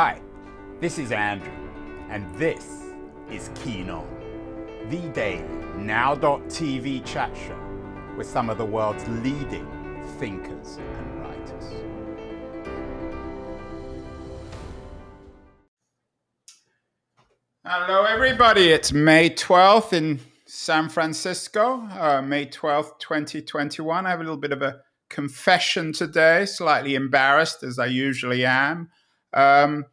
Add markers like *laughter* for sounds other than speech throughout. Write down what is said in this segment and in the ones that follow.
Hi, this is Andrew, and this is Keen On, the daily now.tv chat show with some of the world's leading thinkers and writers. Hello, everybody. It's May 12th in San Francisco, uh, May 12th, 2021. I have a little bit of a confession today, slightly embarrassed as I usually am. Um,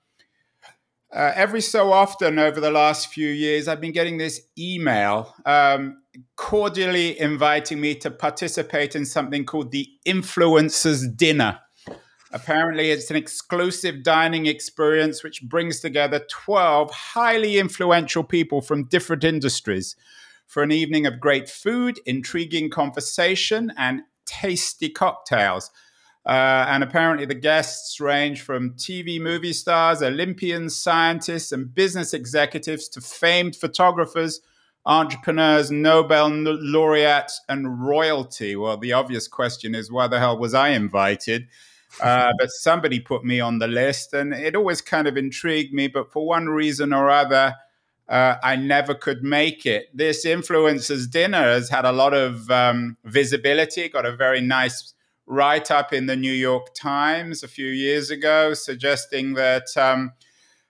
uh, every so often over the last few years, I've been getting this email um, cordially inviting me to participate in something called the Influencers Dinner. Apparently, it's an exclusive dining experience which brings together 12 highly influential people from different industries for an evening of great food, intriguing conversation, and tasty cocktails. Uh, and apparently, the guests range from TV movie stars, Olympians, scientists, and business executives to famed photographers, entrepreneurs, Nobel laureates, and royalty. Well, the obvious question is why the hell was I invited? Uh, but somebody put me on the list, and it always kind of intrigued me. But for one reason or other, uh, I never could make it. This influencers dinner has had a lot of um, visibility, got a very nice write up in the New York Times a few years ago suggesting that um,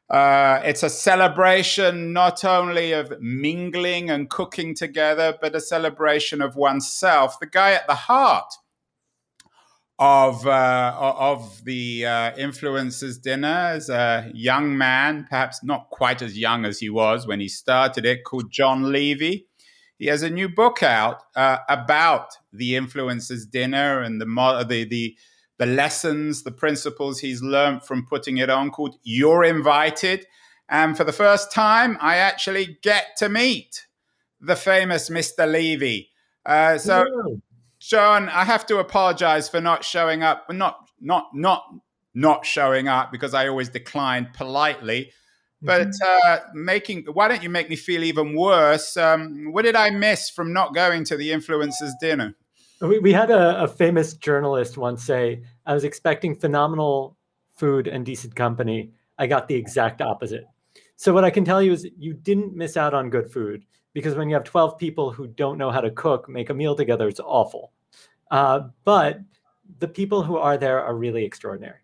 uh, it's a celebration not only of mingling and cooking together, but a celebration of oneself. The guy at the heart of uh, of the uh, influencers dinner is a young man, perhaps not quite as young as he was when he started it, called John Levy. He has a new book out uh, about the influencers dinner and the, the the the lessons, the principles he's learned from putting it on, called "You're Invited." And for the first time, I actually get to meet the famous Mr. Levy. Uh, so, John, I have to apologize for not showing up. Not not not not showing up because I always declined politely. But mm-hmm. uh, making, why don't you make me feel even worse? Um, what did I miss from not going to the influencers dinner? We, we had a, a, famous journalist once say, I was expecting phenomenal food and decent company. I got the exact opposite. So, what I can tell you is you didn't miss out on good food because when you have 12 people who don't know how to cook, make a meal together, it's awful. Uh, but the people who are there are really extraordinary.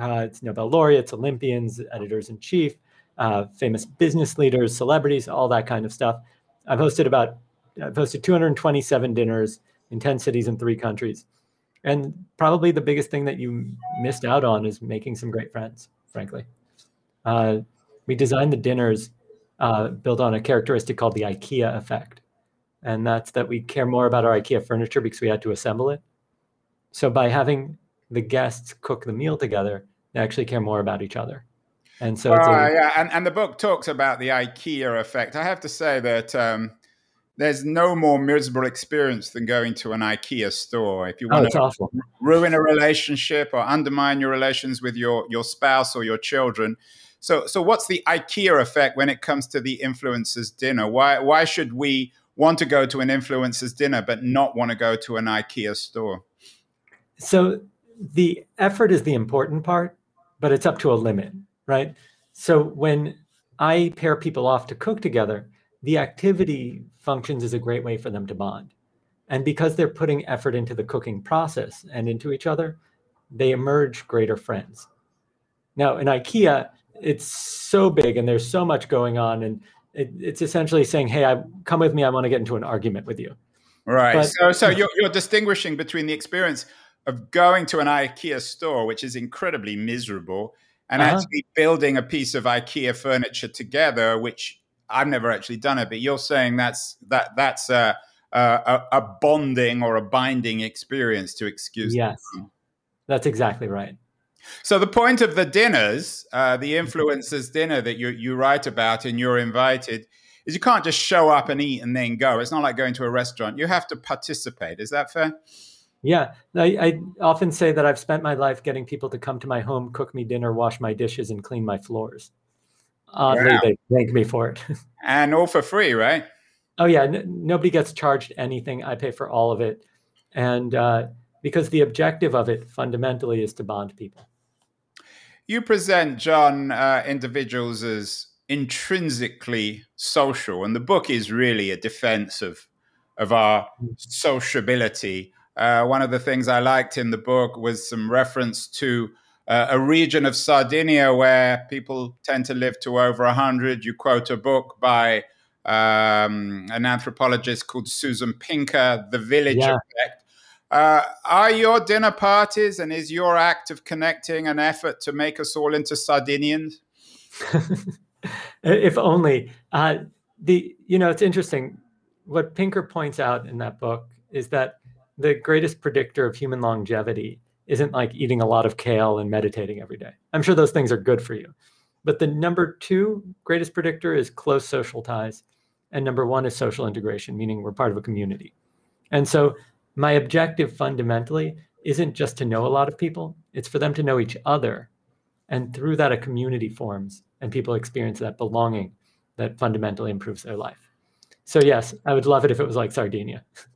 Uh, it's Nobel laureates, Olympians, editors in chief uh, famous business leaders, celebrities, all that kind of stuff. I've hosted about I've hosted 227 dinners in 10 cities in three countries. And probably the biggest thing that you missed out on is making some great friends, frankly. Uh, we designed the dinners uh, built on a characteristic called the IKEA effect. And that's that we care more about our IKEA furniture because we had to assemble it. So by having the guests cook the meal together, they actually care more about each other. And so, uh, a, yeah, and, and the book talks about the IKEA effect. I have to say that um, there's no more miserable experience than going to an IKEA store. If you want oh, to ruin a relationship or undermine your relations with your your spouse or your children. So, so what's the IKEA effect when it comes to the influencers dinner? Why why should we want to go to an influencers dinner but not want to go to an IKEA store? So the effort is the important part, but it's up to a limit right? So when I pair people off to cook together, the activity functions as a great way for them to bond. And because they're putting effort into the cooking process and into each other, they emerge greater friends. Now, in IKEA, it's so big and there's so much going on, and it, it's essentially saying, "Hey, I come with me. I want to get into an argument with you." Right. But, so, so you're, you're distinguishing between the experience of going to an IKEA store, which is incredibly miserable, and uh-huh. actually building a piece of IKEA furniture together, which I've never actually done it, but you're saying that's that that's a a, a bonding or a binding experience to excuse. Yes, that's exactly right. So the point of the dinners, uh, the influencers dinner that you you write about and you're invited, is you can't just show up and eat and then go. It's not like going to a restaurant. You have to participate. Is that fair? Yeah, I, I, often say that I've spent my life getting people to come to my home, cook me dinner, wash my dishes, and clean my floors. Oddly, wow. they thank me for it. *laughs* and all for free, right? Oh yeah, n- nobody gets charged anything. I pay for all of it, and uh, because the objective of it fundamentally is to bond people. you present John uh, individuals as intrinsically social, and the book is really a defense of of our sociability. Uh, one of the things I liked in the book was some reference to uh, a region of Sardinia where people tend to live to over 100. You quote a book by um, an anthropologist called Susan Pinker, The Village yeah. Effect. Uh, are your dinner parties and is your act of connecting an effort to make us all into Sardinians? *laughs* if only. Uh, the you know it's interesting. What Pinker points out in that book is that the greatest predictor of human longevity isn't like eating a lot of kale and meditating every day. I'm sure those things are good for you. But the number two greatest predictor is close social ties. And number one is social integration, meaning we're part of a community. And so my objective fundamentally isn't just to know a lot of people, it's for them to know each other. And through that, a community forms and people experience that belonging that fundamentally improves their life. So, yes, I would love it if it was like Sardinia. *laughs*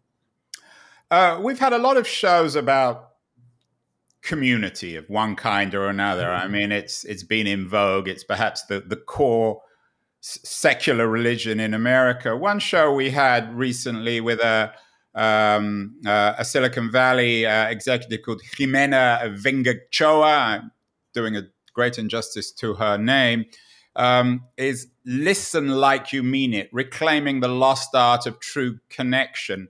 Uh, we've had a lot of shows about community of one kind or another. I mean, it's it's been in vogue. It's perhaps the the core secular religion in America. One show we had recently with a um, uh, a Silicon Valley uh, executive called Ximena Vengoechea. I'm doing a great injustice to her name. Um, is listen like you mean it, reclaiming the lost art of true connection.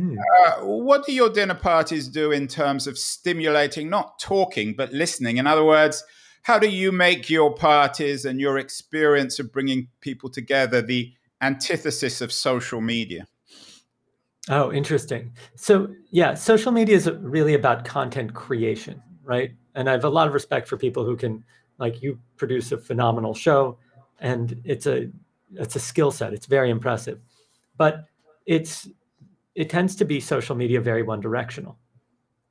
Hmm. Uh, what do your dinner parties do in terms of stimulating, not talking, but listening? In other words, how do you make your parties and your experience of bringing people together the antithesis of social media? Oh, interesting. So, yeah, social media is really about content creation, right? And I have a lot of respect for people who can, like, you produce a phenomenal show, and it's a it's a skill set. It's very impressive, but it's it tends to be social media very one directional.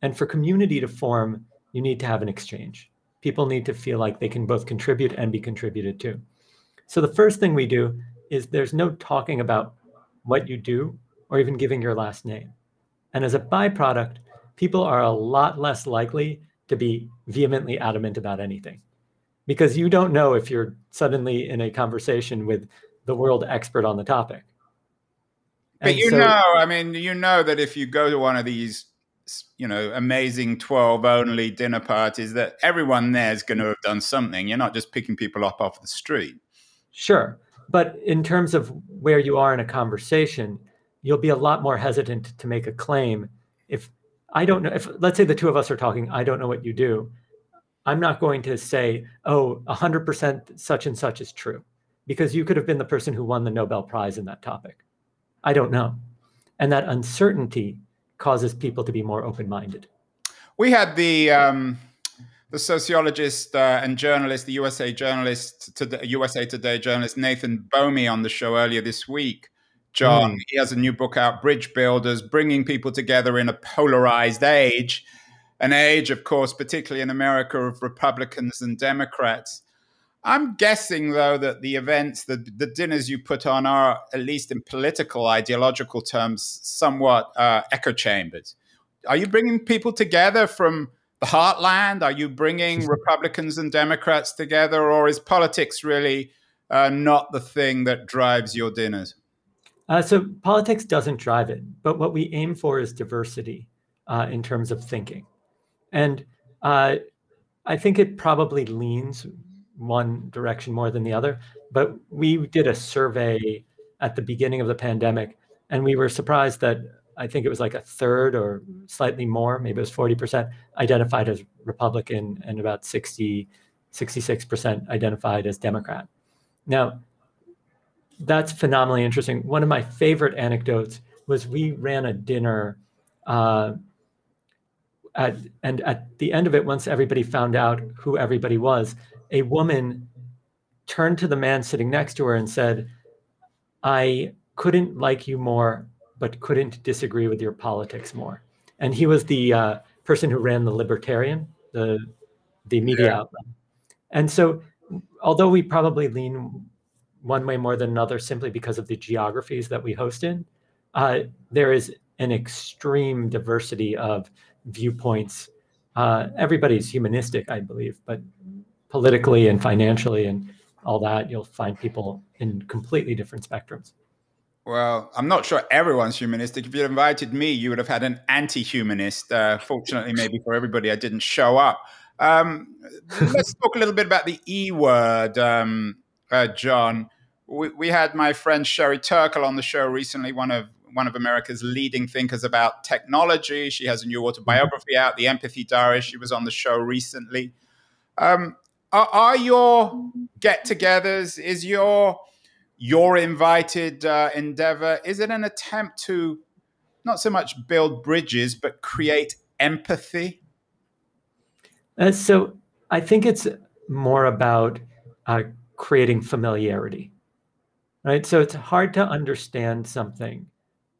And for community to form, you need to have an exchange people need to feel like they can both contribute and be contributed to. So the first thing we do is there's no talking about what you do or even giving your last name. And as a byproduct, people are a lot less likely to be vehemently adamant about anything because you don't know if you're suddenly in a conversation with the world expert on the topic. But and you so, know, I mean, you know that if you go to one of these you know amazing 12 only dinner parties that everyone there is going to have done something. You're not just picking people up off the street. Sure. But in terms of where you are in a conversation you'll be a lot more hesitant to make a claim if i don't know if let's say the two of us are talking i don't know what you do i'm not going to say oh 100% such and such is true because you could have been the person who won the nobel prize in that topic i don't know and that uncertainty causes people to be more open-minded. We had the um, the sociologist uh, and journalist, the USA journalist, to USA Today journalist Nathan Bomey on the show earlier this week. John, mm. he has a new book out, Bridge Builders, bringing people together in a polarized age, an age, of course, particularly in America, of Republicans and Democrats. I'm guessing, though, that the events, the, the dinners you put on are, at least in political, ideological terms, somewhat uh, echo chambers. Are you bringing people together from the heartland? Are you bringing *laughs* Republicans and Democrats together, or is politics really uh, not the thing that drives your dinners? Uh, so, politics doesn't drive it, but what we aim for is diversity uh, in terms of thinking. And uh, I think it probably leans one direction more than the other. But we did a survey at the beginning of the pandemic, and we were surprised that I think it was like a third or slightly more, maybe it was 40% identified as Republican and about 60, 66% identified as Democrat. Now, that's phenomenally interesting. One of my favorite anecdotes was we ran a dinner uh, at, and at the end of it, once everybody found out who everybody was, a woman turned to the man sitting next to her and said, I couldn't like you more, but couldn't disagree with your politics more. And he was the uh, person who ran the Libertarian, the, the media yeah. outlet. And so, although we probably lean one way more than another simply because of the geographies that we host in, uh, there is an extreme diversity of viewpoints. Uh, everybody's humanistic, I believe, but politically and financially and all that, you'll find people in completely different spectrums. Well, I'm not sure everyone's humanistic. If you'd invited me, you would have had an anti-humanist. Uh, fortunately, maybe for everybody, I didn't show up. Um, let's talk a little bit about the E word, um, uh, John. We, we, had my friend Sherry Turkle on the show recently, one of one of America's leading thinkers about technology. She has a new autobiography out, The Empathy Diary. She was on the show recently. Um, are, are, your get-togethers? Is your your invited uh, endeavor? Is it an attempt to not so much build bridges, but create empathy? Uh, so I think it's more about uh, creating familiarity, right? So it's hard to understand something,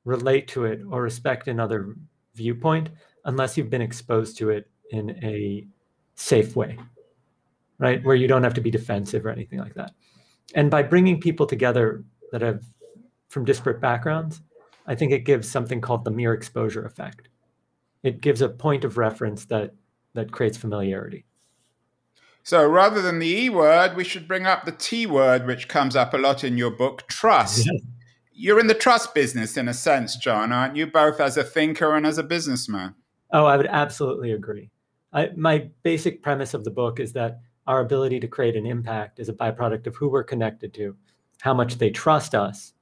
relate to it, or respect another viewpoint unless you've been exposed to it in a safe way, right? Where you don't have to be defensive or anything like that. And by bringing people together that have from disparate backgrounds, I think it gives something called the mere exposure effect. It gives a point of reference that that creates familiarity. So rather than the E word, we should bring up the T word, which comes up a lot in your book trust. Yes. You're in the trust business in a sense, John, aren't you? Both as a thinker and as a businessman. Oh, I would absolutely agree. I, my basic premise of the book is that our ability to create an impact is a byproduct of who we're connected to, how much they trust us,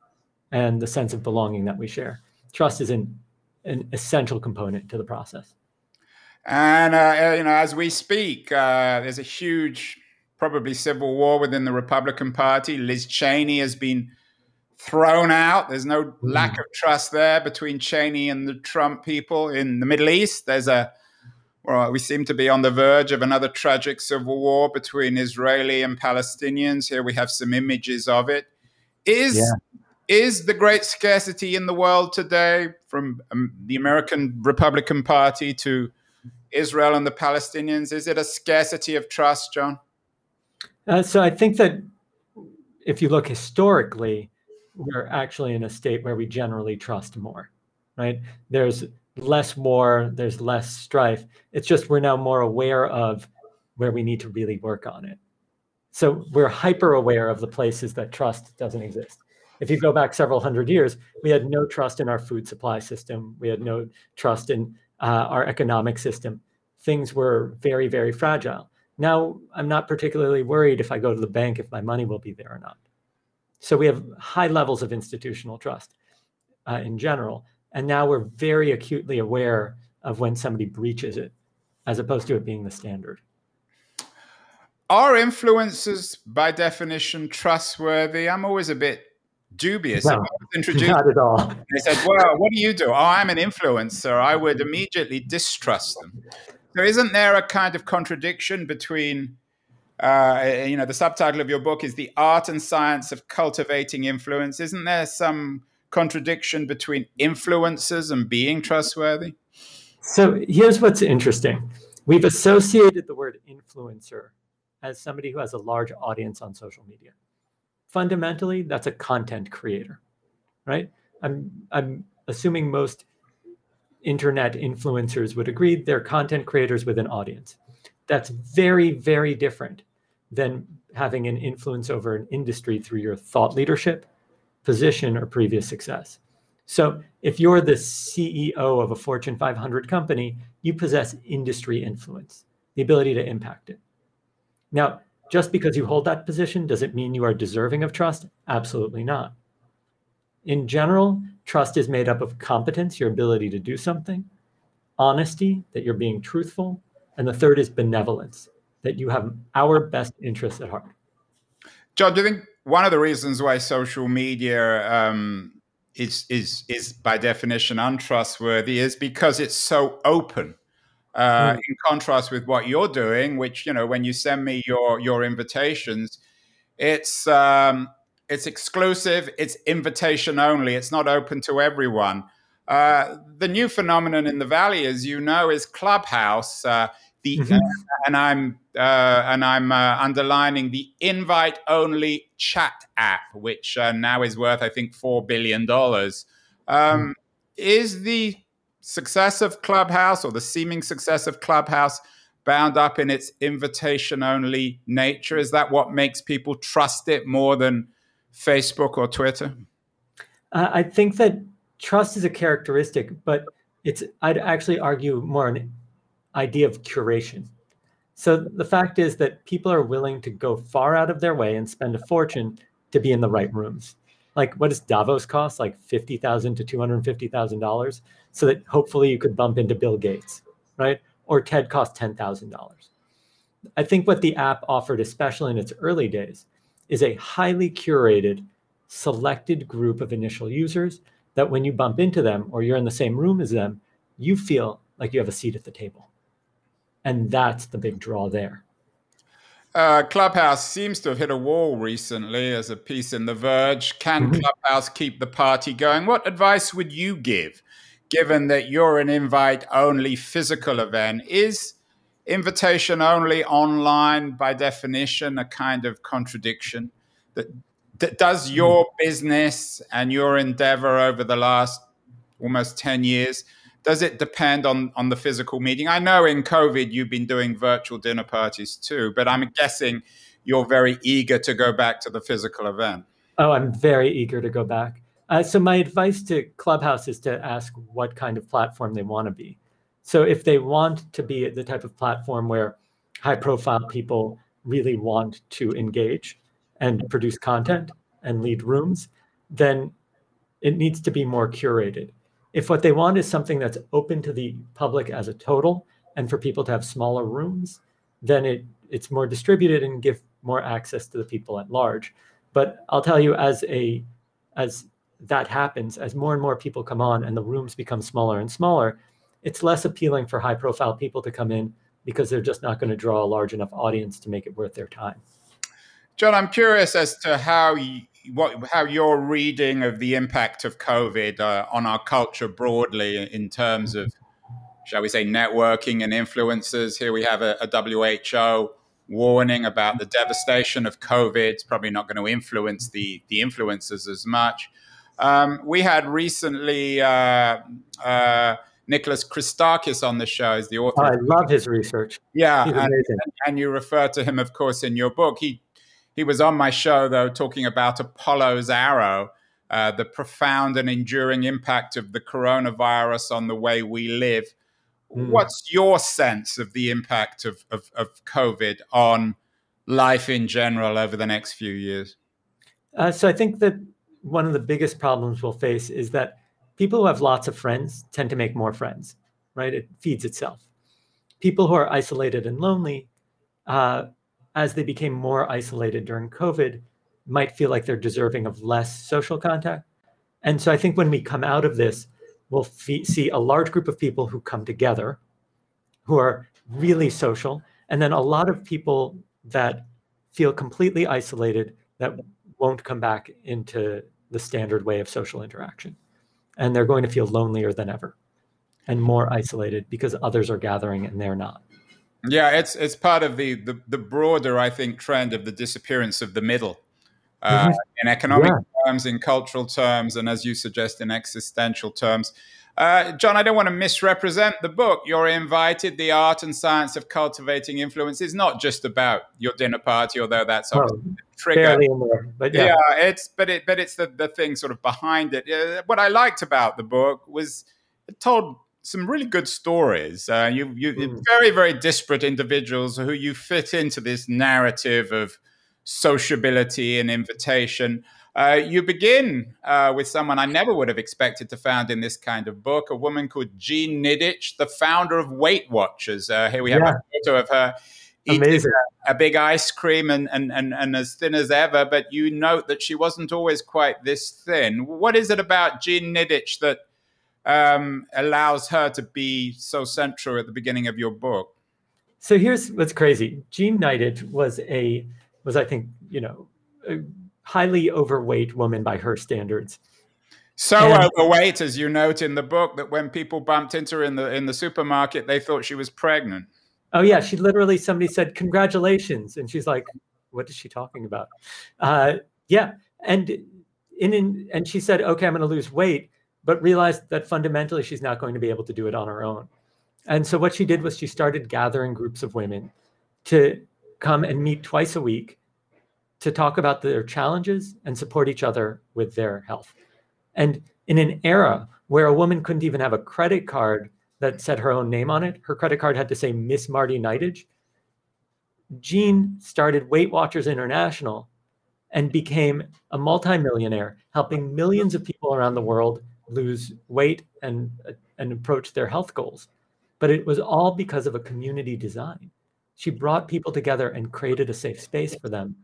and the sense of belonging that we share. Trust is an, an essential component to the process. And uh, you know, as we speak, uh, there's a huge, probably civil war within the Republican Party. Liz Cheney has been thrown out. There's no mm. lack of trust there between Cheney and the Trump people in the Middle East. There's a well, we seem to be on the verge of another tragic civil war between Israeli and Palestinians. Here we have some images of it. Is yeah. is the great scarcity in the world today, from um, the American Republican Party to Israel and the Palestinians? Is it a scarcity of trust, John? Uh, so I think that if you look historically, we're actually in a state where we generally trust more, right? There's less war, there's less strife. It's just we're now more aware of where we need to really work on it. So we're hyper aware of the places that trust doesn't exist. If you go back several hundred years, we had no trust in our food supply system. We had no trust in uh, our economic system. Things were very, very fragile. Now, I'm not particularly worried if I go to the bank if my money will be there or not. So we have high levels of institutional trust uh, in general. And now we're very acutely aware of when somebody breaches it, as opposed to it being the standard. Are influencers, by definition, trustworthy? I'm always a bit dubious. No, not at all. They said, "Well, what do you do?" Oh, I'm an influencer. I would immediately distrust them. So, isn't there a kind of contradiction between, uh, you know, the subtitle of your book is "The Art and Science of Cultivating Influence"? Isn't there some contradiction between influences and being trustworthy? So, here's what's interesting: we've associated the word influencer as somebody who has a large audience on social media. Fundamentally that's a content creator right? I'm i'm assuming most internet influencers would agree they're content creators with an audience. That's very very different than having an influence over an industry through your thought leadership position or previous success so if you're the ceo of a fortune 500 company you possess industry influence the ability to impact it now just because you hold that position, does it mean you are deserving of trust? Absolutely not. In general, trust is made up of competence, your ability to do something, honesty, that you're being truthful, and the third is benevolence, that you have our best interests at heart. John, do you think one of the reasons why social media um, is is is by definition untrustworthy is because it's so open? Uh, mm. in contrast with what you're doing, which you know, when you send me your your invitations, it's um, it's exclusive, it's invitation only. It's not open to everyone. Uh, the new phenomenon in the valley, as you know, is Clubhouse. Uh, the mm-hmm. and I'm uh, and I'm uh, underlining the invite-only chat app, which uh, now is worth, I think, four billion dollars. Um, mm. Is the success of Clubhouse or the seeming success of Clubhouse bound up in its invitation only nature? Is that what makes people trust it more than Facebook or Twitter? Uh, I think that trust is a characteristic, but it's I'd actually argue more an idea of curation. So the fact is that people are willing to go far out of their way and spend a fortune to be in the right rooms. Like what does Davos cost? Like fifty thousand to two hundred fifty thousand dollars, so that hopefully you could bump into Bill Gates, right? Or TED cost ten thousand dollars. I think what the app offered, especially in its early days, is a highly curated, selected group of initial users that when you bump into them or you're in the same room as them, you feel like you have a seat at the table. And that's the big draw there. Uh, Clubhouse seems to have hit a wall recently as a piece in The Verge. Can mm-hmm. Clubhouse keep the party going? What advice would you give, given that you're an invite only physical event? Is invitation only online by definition a kind of contradiction? That, that does your mm. business and your endeavor over the last almost 10 years does it depend on on the physical meeting? I know in covid you've been doing virtual dinner parties too but i'm guessing you're very eager to go back to the physical event. Oh i'm very eager to go back. Uh, so my advice to clubhouse is to ask what kind of platform they want to be. So if they want to be the type of platform where high profile people really want to engage and produce content and lead rooms then it needs to be more curated if what they want is something that's open to the public as a total and for people to have smaller rooms, then it it's more distributed and give more access to the people at large. But I'll tell you, as a as that happens, as more and more people come on and the rooms become smaller and smaller, it's less appealing for high profile people to come in because they're just not going to draw a large enough audience to make it worth their time. John, I'm curious as to how you, what how your reading of the impact of COVID uh, on our culture broadly in terms of, shall we say, networking and influences. Here we have a, a WHO warning about the devastation of COVID. It's probably not going to influence the the influencers as much. Um, we had recently. Uh, uh, Nicholas Christakis on the show as the author. I love his research. Yeah, and, and, you refer to him, of course, in your book. He he was on my show, though, talking about Apollo's arrow, uh, the profound and enduring impact of the coronavirus on the way we live. Mm. What's your sense of the impact of, of, of, COVID on life in general over the next few years? Uh, so I think that one of the biggest problems we'll face is that people who have lots of friends tend to make more friends, right? It feeds itself. People who are isolated and lonely uh, as they became more isolated during COVID, might feel like they're deserving of less social contact. And so I think when we come out of this, we'll see a large group of people who come together, who are really social, and then a lot of people that feel completely isolated that won't come back into the standard way of social interaction. And they're going to feel lonelier than ever and more isolated because others are gathering and they're not. Yeah, it's it's part of the, the, the broader, I think, trend of the disappearance of the middle. Uh, mm-hmm. in economic yeah. terms, in cultural terms, and as you suggest, in existential terms. Uh, John, I don't want to misrepresent the book. You're invited. The art and science of cultivating influence is not just about your dinner party, although that's oh, obviously the trigger. But yeah. yeah. it's but it but it's the the thing sort of behind it. Uh, what I liked about the book was it told some really good stories. Uh, you, you mm. very, very disparate individuals who you fit into this narrative of sociability and invitation. Uh, you begin uh, with someone I never would have expected to found in this kind of book, a woman called Jean Nidetch, the founder of Weight Watchers. Uh, here we have yeah. a photo of her eating a, big ice cream and, and, and, and as thin as ever, but you note that she wasn't always quite this thin. What is it about Jean Nidetch that um, allows her to be so central at the beginning of your book. So here's what's crazy. Jean Nidetch was a was I think you know a highly overweight woman by her standards. So and, overweight, as you note in the book, that when people bumped into her in the in the supermarket, they thought she was pregnant. Oh yeah, she literally somebody said congratulations, and she's like, "What is she talking about?" Uh, yeah, and in, in and she said, "Okay, I'm going to lose weight." But realized that fundamentally she's not going to be able to do it on her own. And so what she did was she started gathering groups of women to come and meet twice a week to talk about their challenges and support each other with their health. And in an era where a woman couldn't even have a credit card that said her own name on it, her credit card had to say Miss Marty Nidetch. Jean started Weight Watchers International and became a multimillionaire, helping millions of people around the world lose weight and, and approach their health goals. But it was all because of a community design. She brought people together and created a safe space for them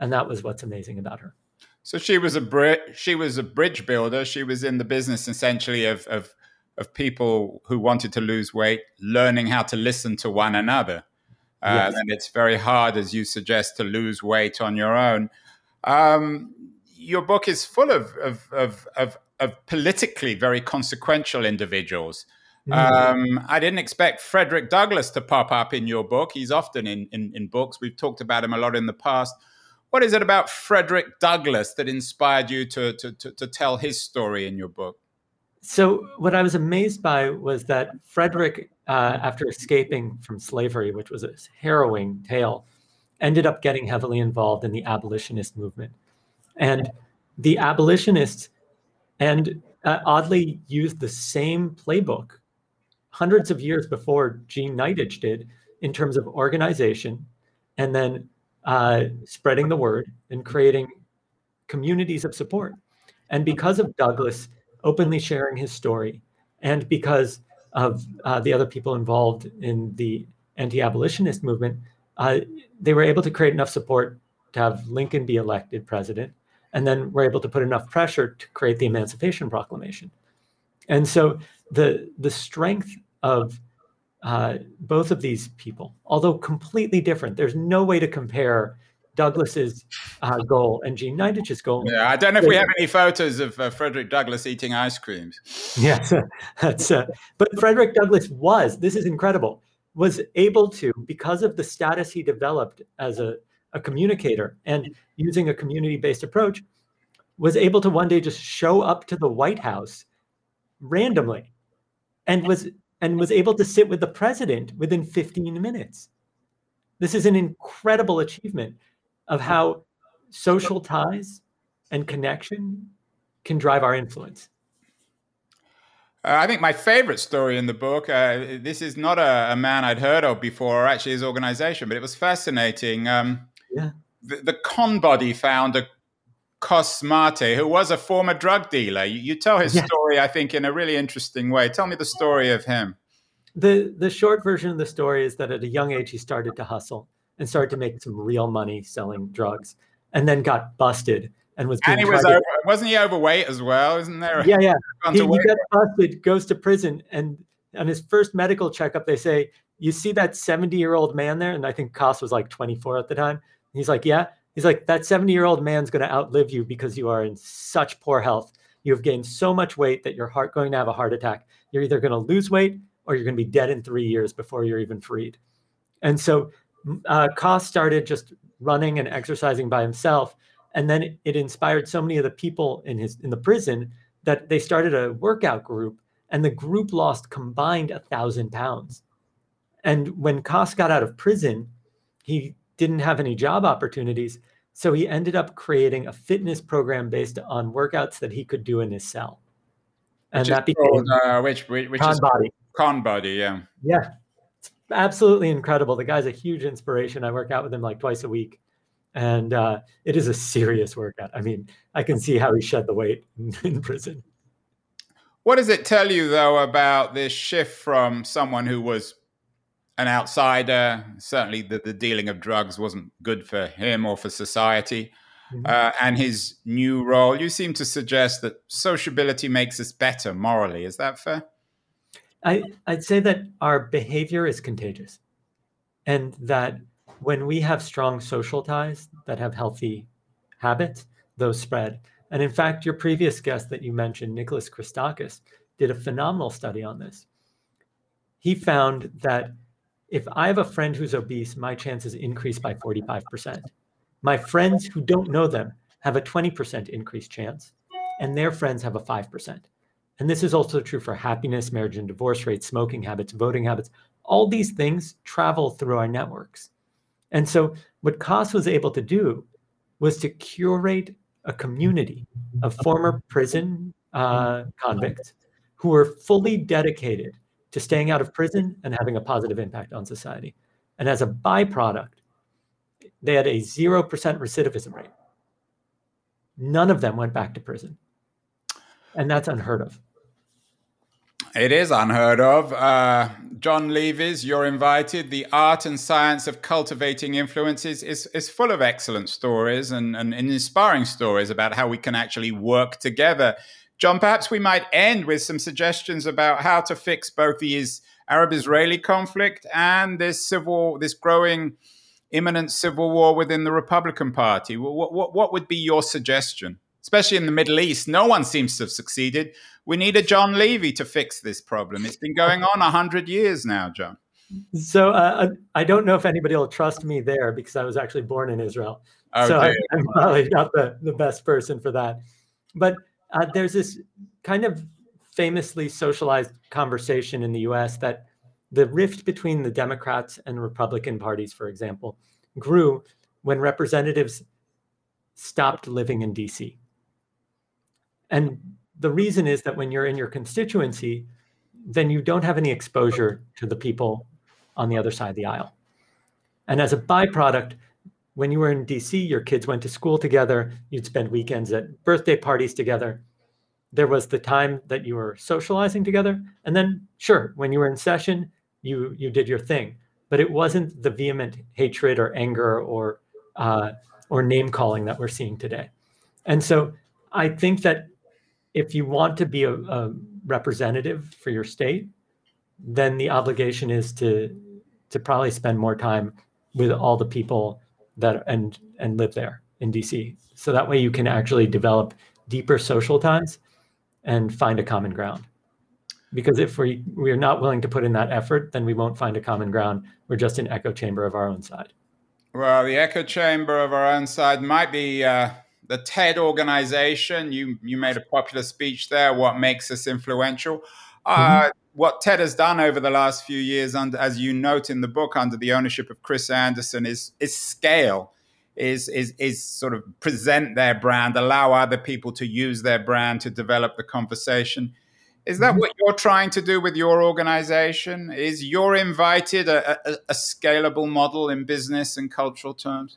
and that was what's amazing about her. So she was a bri- she was a bridge builder. She was in the business essentially of, of of people who wanted to lose weight, learning how to listen to one another. Uh, yes. And it's very hard, as you suggest, to lose weight on your own. Um, your book is full of, of, of, of, of politically very consequential individuals. Mm-hmm. Um, I didn't expect Frederick Douglass to pop up in your book. He's often in, in, in books. We've talked about him a lot in the past. What is it about Frederick Douglass that inspired you to, to, to, to tell his story in your book? So, what I was amazed by was that Frederick, uh, after escaping from slavery, which was a harrowing tale, ended up getting heavily involved in the abolitionist movement. And the abolitionists, and uh, oddly, used the same playbook hundreds of years before Jean Nidetch did in terms of organization and then uh, spreading the word and creating communities of support. And because of Douglass openly sharing his story, and because of uh, the other people involved in the anti abolitionist movement, uh, they were able to create enough support to have Lincoln be elected president, and then were able to put enough pressure to create the Emancipation Proclamation. And so the, the strength of uh, both of these people, although completely different. There's no way to compare Douglass's uh, goal and Jean Nidetch's goal. Yeah, I don't know if we have any photos of uh, Frederick Douglass eating ice creams. Yes, *laughs* that's. Uh, but Frederick Douglass was. This is incredible. Was able to because of the status he developed as a, a communicator and using a community-based approach, was able to one day just show up to the White House randomly, and was and was able to sit with the president within 15 minutes. This is an incredible achievement of how social ties and connection can drive our influence. Uh, I think my favorite story in the book, uh, this is not a, a, man I'd heard of before, or actually his organization, but it was fascinating. Um, yeah. The, the Conbody founder, Cos Marte, who was a former drug dealer. You, you tell his yeah. story, I think, in a really interesting way. Tell me the story of him. The the short version of the story is that at a young age he started to hustle and started to make some real money selling drugs, and then got busted and was. And he was over, wasn't he overweight as well? Isn't there? Yeah, yeah. He, he got busted, goes to prison, and on his first medical checkup, they say, "You see that seventy year old man there?" And I think Cos was like twenty four at the time. He's like, "Yeah." He's like, that 70 year old man's going to outlive you because you are in such poor health. You have gained so much weight that your heart going to have a heart attack. You're either going to lose weight or you're going to be dead in three years before you're even freed. And so uh, Cos started just running and exercising by himself. And then it, inspired so many of the people in his in the prison that they started a workout group and the group lost combined a thousand pounds. And when Cos got out of prison, he didn't have any job opportunities. So he ended up creating a fitness program based on workouts that he could do in his cell. And which that became called, uh, which, which, which is body. Conbody, yeah. Yeah. It's absolutely incredible. The guy's a huge inspiration. I work out with him like twice a week. And uh, it is a serious workout. I mean, I can see how he shed the weight *laughs* in prison. What does it tell you, though, about this shift from someone who was an outsider. Certainly, the, the dealing of drugs wasn't good for him or for society. Mm-hmm. Uh, and his new role, you seem to suggest that sociability makes us better morally. Is that fair? I, I'd say that our behavior is contagious, and that when we have strong social ties that have healthy habits, those spread. And in fact, your previous guest that you mentioned, Nicholas Christakis, did a phenomenal study on this. He found that if I have a friend who's obese, my chances increase by 45%. My friends who don't know them have a 20% increased chance, and their friends have a 5%. And this is also true for happiness, marriage and divorce rates, smoking habits, voting habits. All these things travel through our networks. And so, what Cos was able to do was to curate a community of former prison uh, convicts who were fully dedicated to staying out of prison and having a positive impact on society. And as a byproduct, they had a 0% recidivism rate. None of them went back to prison. And that's unheard of. It is unheard of. Uh, John Levy's You're Invited, The Art and Science of Cultivating Influences is, is full of excellent stories and, and inspiring stories about how we can actually work together. John, perhaps we might end with some suggestions about how to fix both the Arab-Israeli conflict and this civil, this growing imminent civil war within the Republican Party. What, what, what would be your suggestion? Especially in the Middle East, no one seems to have succeeded. We need a John Levy to fix this problem. It's been going on 100 years now, John. So uh, I don't know if anybody will trust me there because I was actually born in Israel. Oh, so I, am probably not the, the best person for that. But uh, there's this kind of famously socialized conversation in the US that the rift between the Democrats and Republican parties, for example, grew when representatives stopped living in DC. And the reason is that when you're in your constituency, then you don't have any exposure to the people on the other side of the aisle. And as a byproduct, when you were in DC, your kids went to school together, you'd spend weekends at birthday parties together. There was the time that you were socializing together. And then, sure, when you were in session, you you did your thing but it wasn't the vehement hatred or anger or uh, or name calling that we're seeing today and so i think that if you want to be a, a representative for your state then the obligation is to to probably spend more time with all the people that and and live there in DC. So that way you can actually develop deeper social ties and find a common ground. Because if we we are not willing to put in that effort then we won't find a common ground. We're just an echo chamber of our own side. Well the echo chamber of our own side might be uh, the ted organization. You you made a popular speech there what makes us influential. Uh, mm-hmm. What ted has done over the last few years under, as you note in the book under the ownership of chris anderson is is scale is is is sort of present their brand allow other people to use their brand to develop the conversation is that mm-hmm. what you're trying to do with your organization? Is you're invited a, a, a scalable model in business and cultural terms?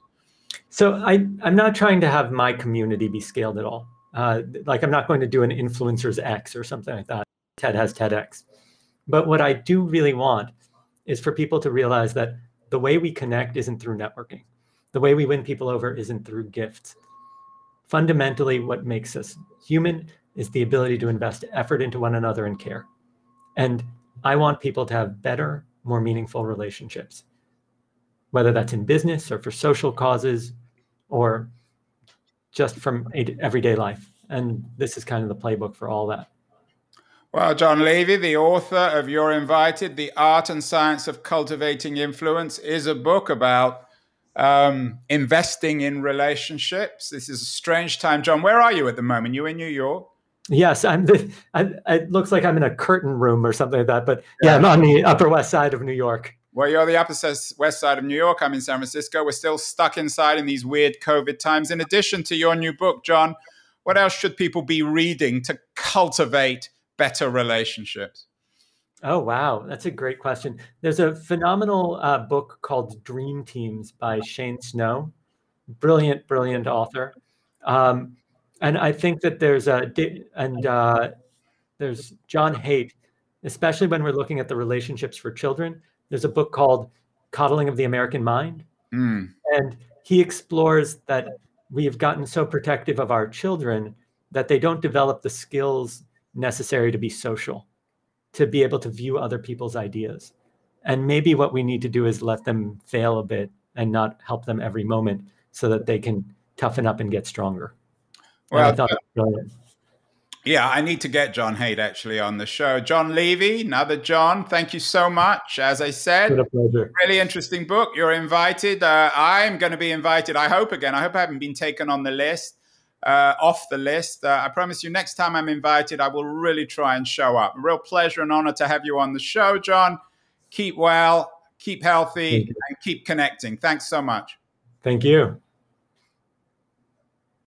So I, I'm not trying to have my community be scaled at all. Uh, like I'm not going to do an influencers X or something like that. TED has TEDx. But what I do really want is for people to realize that the way we connect isn't through networking. The way we win people over isn't through gifts. Fundamentally, what makes us human is the ability to invest effort into one another and care. And I want people to have better, more meaningful relationships, whether that's in business or for social causes or just from everyday life. And this is kind of the playbook for all that. Well, John Levy, the author of You're Invited, The Art and Science of Cultivating Influence, is a book about um, investing in relationships. This is a strange time. John, where are you at the moment? You in New York? Yes, I'm. The, I, it looks like I'm in a curtain room or something like that. But yeah, I'm on the Upper West Side of New York. Well, you're on the Upper West Side of New York. I'm in San Francisco. We're still stuck inside in these weird COVID times. In addition to your new book, John, what else should people be reading to cultivate better relationships? Oh, wow. That's a great question. There's a phenomenal uh, book called Dream Teams by Shane Snow. Brilliant, brilliant author. Um, and I think that there's a and uh, there's John Haidt, especially when we're looking at the relationships for children. There's a book called Coddling of the American Mind, mm. and he explores that we have gotten so protective of our children that they don't develop the skills necessary to be social, to be able to view other people's ideas. And maybe what we need to do is let them fail a bit and not help them every moment so that they can toughen up and get stronger. Well, I yeah, I need to get John Haidt actually on the show. John Levy, another John. Thank you so much. As I said, really interesting book. You're invited. Uh, I'm going to be invited. I hope again. I hope I haven't been taken on the list. Uh, off the list. Uh, I promise you, next time I'm invited, I will really try and show up. A real pleasure and honor to have you on the show, John. Keep well, keep healthy, and keep connecting. Thanks so much. Thank you.